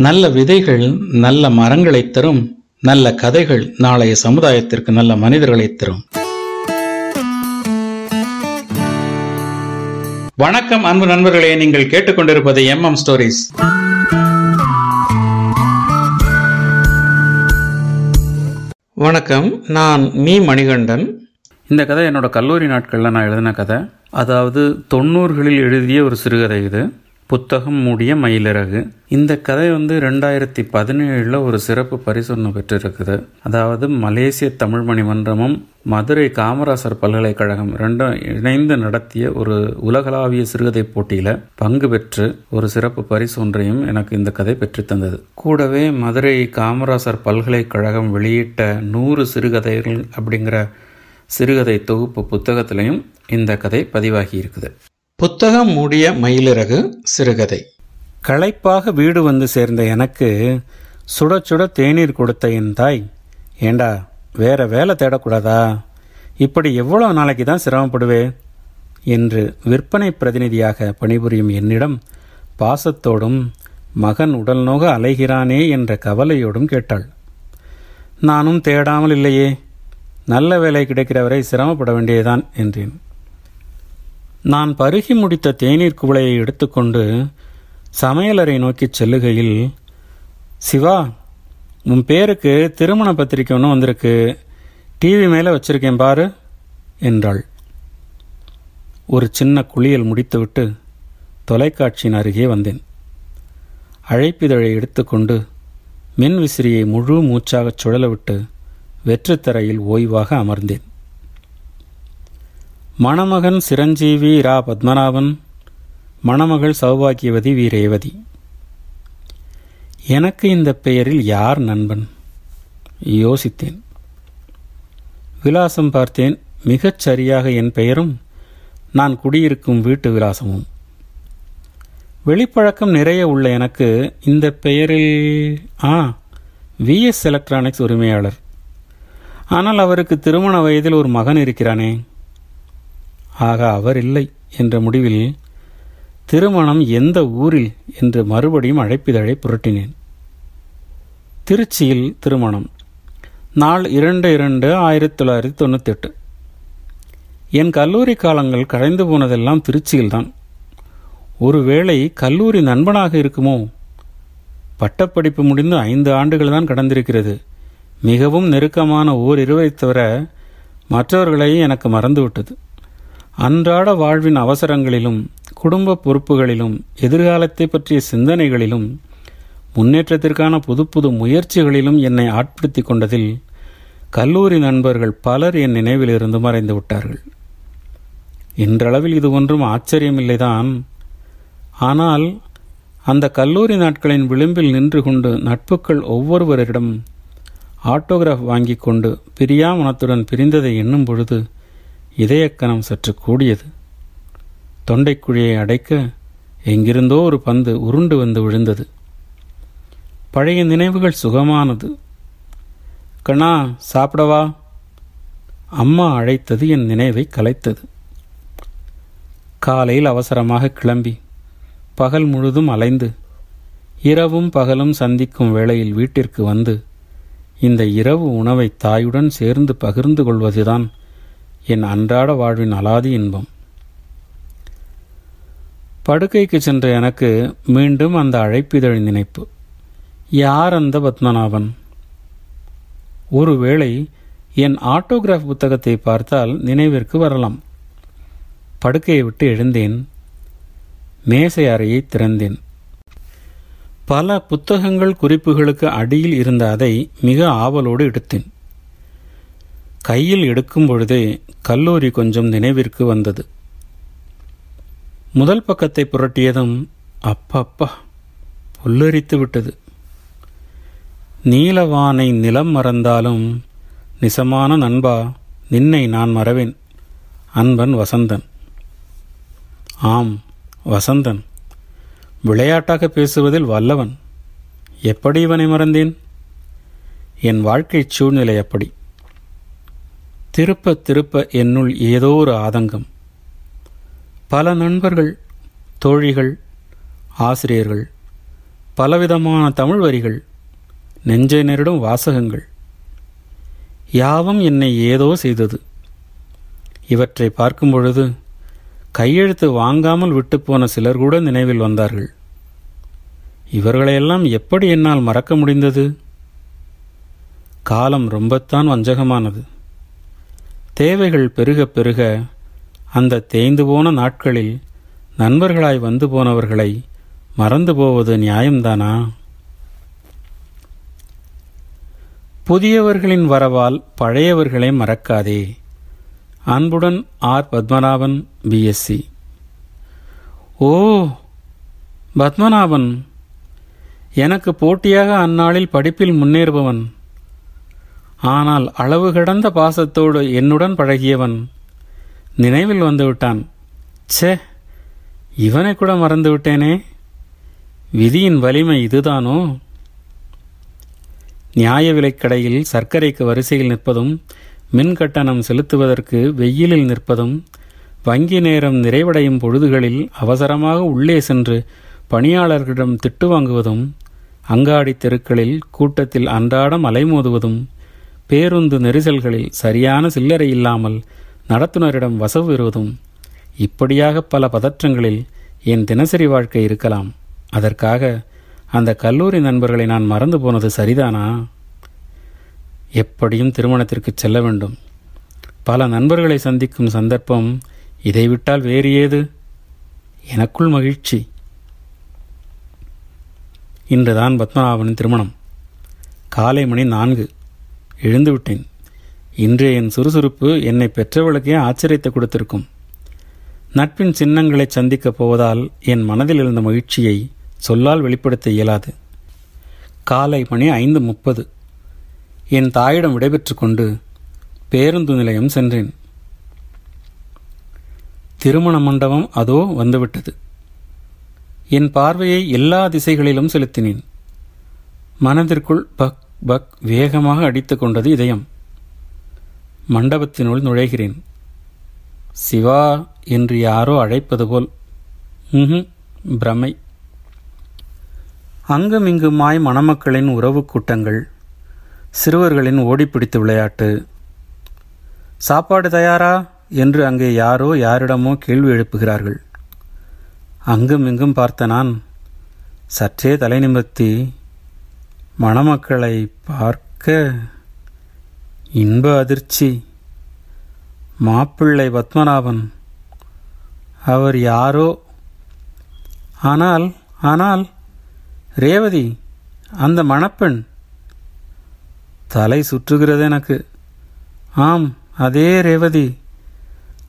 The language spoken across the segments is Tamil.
நல்ல விதைகள் நல்ல மரங்களைத் தரும் நல்ல கதைகள் நாளைய சமுதாயத்திற்கு நல்ல மனிதர்களைத் தரும். வணக்கம் அன்பு நண்பர்களே. நீங்கள் கேட்டுக்கொண்டிருப்பது எம் எம் ஸ்டோரிஸ். வணக்கம் நான் மீ மணிகண்டன். இந்த கதை என்னோட கல்லூரி நாட்களில் நான் எழுதின கதை. அதாவது தொண்ணூறுகளில் எழுதிய ஒரு சிறுகதை இது. புத்தகம் மூடிய மயிலிறகு. இந்த கதை வந்து ரெண்டாயிரத்தி பதினேழில் ஒரு சிறப்பு பரிசு ஒன்று பெற்றிருக்குது. அதாவது மலேசிய தமிழ் மணிமன்றமும் மதுரை காமராசர் பல்கலைக்கழகம் ரெண்டும் இணைந்து நடத்திய ஒரு உலகளாவிய சிறுகதை போட்டியில் பங்கு பெற்று ஒரு சிறப்பு பரிசு ஒன்றையும் எனக்கு இந்த கதை பெற்றுத்தந்தது கூடவே மதுரை காமராசர் பல்கலைக்கழகம் வெளியிட்ட நூறு சிறுகதைகள் அப்படிங்கிற சிறுகதை தொகுப்பு புத்தகத்திலையும் இந்த கதை பதிவாகி இருக்குது. புத்தகம் மூடிய மயிலிறகு சிறுகதை. களைப்பாக வீடு வந்து சேர்ந்த எனக்கு சுட சுட தேநீர் கொடுத்த என் தாய் ஏண்டா வேற வேலை தேடக்கூடாதா? இப்படி எவ்வளோ நாளைக்கு தான் சிரமப்படுவே? என்று விற்பனை பிரதிநிதியாக பணிபுரியும் என்னிடம் பாசத்தோடும் மகன் உடல் நோக அலைகிறானே என்ற கவலையோடும் கேட்டாள். நானும் தேடாமல் இல்லையே. நல்ல வேலை கிடைக்கிறவரை சிரமப்பட வேண்டியதுதான் என்றேன். நான் பருகி முடித்த தேநீர் குவளையை எடுத்துக்கொண்டு சமையலறை நோக்கிச் செல்லுகையில் சிவா உன் பேருக்கு திருமண பத்திரிக்கை ஒன்று வந்திருக்கு. டிவி மேலே வச்சிருக்கேன் பாரு என்றாள். ஒரு சின்ன குளியல் முடித்துவிட்டு தொலைக்காட்சியின் அருகே வந்தேன். அழைப்பிதழை எடுத்துக்கொண்டு மின் விசிறியை முழு மூச்சாகச் சுழலவிட்டு வெற்றுத்தரையில் ஓய்வாக அமர்ந்தேன். மணமகன் சிரஞ்சீவி ரா பத்மநாபன் மணமகள் சௌபாக்கியவதி வி ரேவதி எனக்கு இந்த பெயரில் யார் நண்பன்? யோசித்தேன். விலாசம் பார்த்தேன். மிகச் சரியாக என் பெயரும் நான் குடியிருக்கும் வீட்டு விலாசமும். வெளிப்பழக்கம் நிறைய உள்ள எனக்கு இந்த பெயரில் ஆ விஎஸ் எலக்ட்ரானிக்ஸ் உரிமையாளர். ஆனால் அவருக்கு திருமண வயதில் ஒரு மகன் இருக்கிறானே. ஆக அவர் இல்லை என்ற முடிவில் திருமணம் எந்த ஊரில் என்று மறுபடியும் அழைப்பிதழை புரட்டினேன். திருச்சியில் திருமணம். நாள் இரண்டு இரண்டு ஆயிரத்தி தொள்ளாயிரத்தி தொண்ணூத்தெட்டு. என் கல்லூரி காலங்கள் கடைந்து போனதெல்லாம் திருச்சியில்தான். ஒருவேளை கல்லூரி நண்பனாக இருக்குமோ? பட்டப்படிப்பு முடிந்து ஐந்து ஆண்டுகள் தான் கடந்திருக்கிறது. மிகவும் நெருக்கமான ஓர் இருவரை தவிர மற்றவர்களை எனக்கு மறந்துவிட்டது. அன்றாட வாழ்வின் அவசரங்களிலும் குடும்ப பொறுப்புகளிலும் எதிர்காலத்தை பற்றிய சிந்தனைகளிலும் முன்னேற்றத்திற்கான புது புது முயற்சிகளிலும் என்னை ஆட்படுத்தி கொண்டதில் கல்லூரி நண்பர்கள் பலர் என் நினைவில் இருந்து மறைந்து விட்டார்கள். இன்றளவில் இது ஒன்றும் ஆச்சரியமில்லைதான். ஆனால் அந்த கல்லூரி நாட்களின் விளிம்பில் நின்று கொண்டு நட்புகள் ஒவ்வொருவரிடம் ஆட்டோகிராஃப் வாங்கி கொண்டு பிரியா மனத்துடன் பிரிந்ததை எண்ணும் பொழுது இதயக்கணம் சற்று கூடியது. தொண்டைக்குழியை அடைக்க எங்கிருந்தோ ஒரு பந்து உருண்டு வந்து விழுந்தது. பழைய நினைவுகள் சுகமானது. கண்ணா சாப்பிடவா? அம்மா அழைத்தது என் நினைவை கலைத்தது. காலையில் அவசரமாக கிளம்பி பகல் முழுதும் அலைந்து இரவும் பகலும் சந்திக்கும் வேளையில் வீட்டிற்கு வந்து இந்த இரவு உணவை தாயுடன் சேர்ந்து பகிர்ந்து கொள்வதுதான் என் அன்றாட வாழ்வின் அலாதி இன்பம். படுக்கைக்கு சென்ற எனக்கு மீண்டும் அந்த அழைப்பிதழ் நினைப்பு. யார் அந்த பத்மநாபன்? ஒருவேளை என் ஆட்டோகிராஃப் புத்தகத்தை பார்த்தால் நினைவிற்கு வரலாம். படுக்கையை விட்டு எழுந்தேன். மேசை அறையை திறந்தேன். பல புத்தகங்கள் குறிப்புகளுக்கு அடியில் இருந்த அதை மிக ஆவலோடு எடுத்தேன். கையில் எடுக்கும் பொழுதே கல்லூரி கொஞ்சம் நினைவிற்கு வந்தது. முதல் பக்கத்தை புரட்டியதும் அப்பப்பா புல்லரித்து விட்டது. நீலவானை நிலம் மறந்தாலும் நிசமான நண்பா நின்னை நான் மறவேன். அன்பன் வசந்தன். ஆம் வசந்தன். விளையாட்டாக பேசுவதில் வல்லவன். எப்படி இவனை மறந்தேன்? என் வாழ்க்கை சூழ்நிலை அப்படி. திருப்ப திருப்ப என்னுள் ஏதோ ஒரு ஆதங்கம். பல நண்பர்கள் தோழிகள் ஆசிரியர்கள் பலவிதமான தமிழ் வரிகள் நெஞ்சை நெருடும் வாசகங்கள். யாவும் என்னை ஏதோ செய்தது. இவற்றை பார்க்கும் பொழுது கையெழுத்து வாங்காமல் விட்டுப்போன சிலர் கூட நினைவில் வந்தார்கள். இவர்களையெல்லாம் எப்படி என்னால் மறக்க முடிந்தது? காலம் ரொம்பத்தான் வஞ்சகமானது. தேவைகள் பெருக பெருக அந்த தேய்ந்து போன நாட்களில் நண்பர்களாய் வந்து போனவர்களை மறந்து போவது நியாயம்தானா? புதியவர்களின் வரவால் பழையவர்களை மறக்காதே. அன்புடன் ஆர். பத்மநாபன் பிஎஸ்சி ஓ பத்மநாபன். எனக்கு போட்டியாக அந்நாளில் படிப்பில் முன்னேறுபவன். ஆனால் அளவு கடந்த பாசத்தோடு என்னுடன் பழகியவன் நினைவில் வந்துவிட்டான் ச்சே இவனை கூட மறந்துவிட்டேனே விதியின் வலிமை இதுதானோ? நியாய விலைக்கடையில் சர்க்கரைக்கு வரிசையில் நிற்பதும் மின் கட்டணம் செலுத்துவதற்கு வெயிலில் நிற்பதும் வங்கி நேரம் நிறைவடையும் பொழுதுகளில் அவசரமாக உள்ளே சென்று பணியாளர்களிடம் திட்டு வாங்குவதும் அங்காடி தெருக்களில் கூட்டத்தில் அன்றாடம் அலைமோதுவதும் பேருந்து நெரிசல்களில் சரியான சில்லறை இல்லாமல் நடத்துனரிடம் வசவு பெறுவதும் இப்படியாக பல பதற்றங்களில் என் தினசரி வாழ்க்கை இருக்கலாம். அதற்காக அந்த கல்லூரி நண்பர்களை நான் மறந்து போனது சரிதானா? எப்படியும் திருமணத்திற்கு செல்ல வேண்டும். பல நண்பர்களை சந்திக்கும் சந்தர்ப்பம் இதை விட்டால் வேறு ஏது? எனக்குள் மகிழ்ச்சி. இன்றுதான் பத்மநாபனின் திருமணம். காலை மணி நான்கு. எழுந்துவிட்டேன். இன்றைய என் சுறுசுறுப்பு என்னை பெற்றவளுக்கே ஆச்சரியத்தை கொடுத்திருக்கும். நட்பின் சின்னங்களை சந்திக்கப் போவதால் என் மனதில் இருந்த மகிழ்ச்சியை சொல்லால் வெளிப்படுத்த இயலாது. காலை மணி ஐந்து முப்பது. என் தாயிடம் விடைபெற்று கொண்டு பேருந்து நிலையம் சென்றேன். திருமண மண்டபம் அதோ வந்துவிட்டது. என் பார்வையை எல்லா திசைகளிலும் செலுத்தினேன். மனதிற்குள் பக் பக் வேகமாக அடித்து கொண்டது இதயம். மண்டபத்தினுள் நுழைகிறேன். சிவா என்று யாரோ அழைப்பது போல். ம்ஹும், பிரமை. அங்குமிங்குமாய் மணமக்களின் உறவு கூட்டங்கள் சிறுவர்களின் ஓடிப்பிடித்து விளையாட்டு. சாப்பாடு தயாரா? என்று அங்கே யாரோ யாரிடமோ கேள்வி எழுப்புகிறார்கள். அங்குமிங்கும் பார்த்த நான் சற்றே தலை நிமிர்த்தி மணமக்களை பார்க்க இன்ப அதிர்ச்சி. மாப்பிள்ளை பத்மநாபன். அவர் யாரோ? ஆனால் ஆனால் ரேவதி அந்த மணப்பெண். தலை சுற்றுகிறது எனக்கு. ஆம் அதே ரேவதி.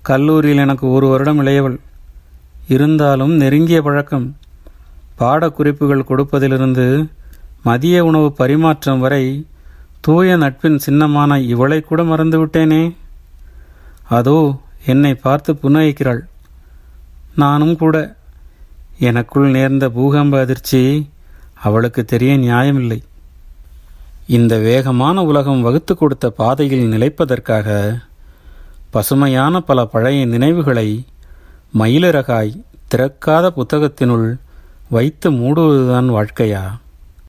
கல்லூரியில் எனக்கு ஒரு வருடம் இளையவள். இருந்தாலும் நெருங்கிய பழக்கம். பாடக்குறிப்புகள் கொடுப்பதிலிருந்து மதிய உணவு பரிமாற்றம் வரை தூய நட்பின் சின்னமான இவளை கூட மறந்துவிட்டேனே. அதோ என்னை பார்த்து புன்னகைக்கிறாள். நானும் கூட. எனக்குள் நேர்ந்த பூகம்ப அதிர்ச்சி அவளுக்கு தெரிய நியாயமில்லை. இந்த வேகமான உலகம் வகுத்து கொடுத்த பாதையில் நிலைப்பதற்காக பசுமையான பல பழைய நினைவுகளை மயிலிறகாய் திறக்காத புத்தகத்தினுள் வைத்து மூடுவதுதான் வாழ்க்கையா?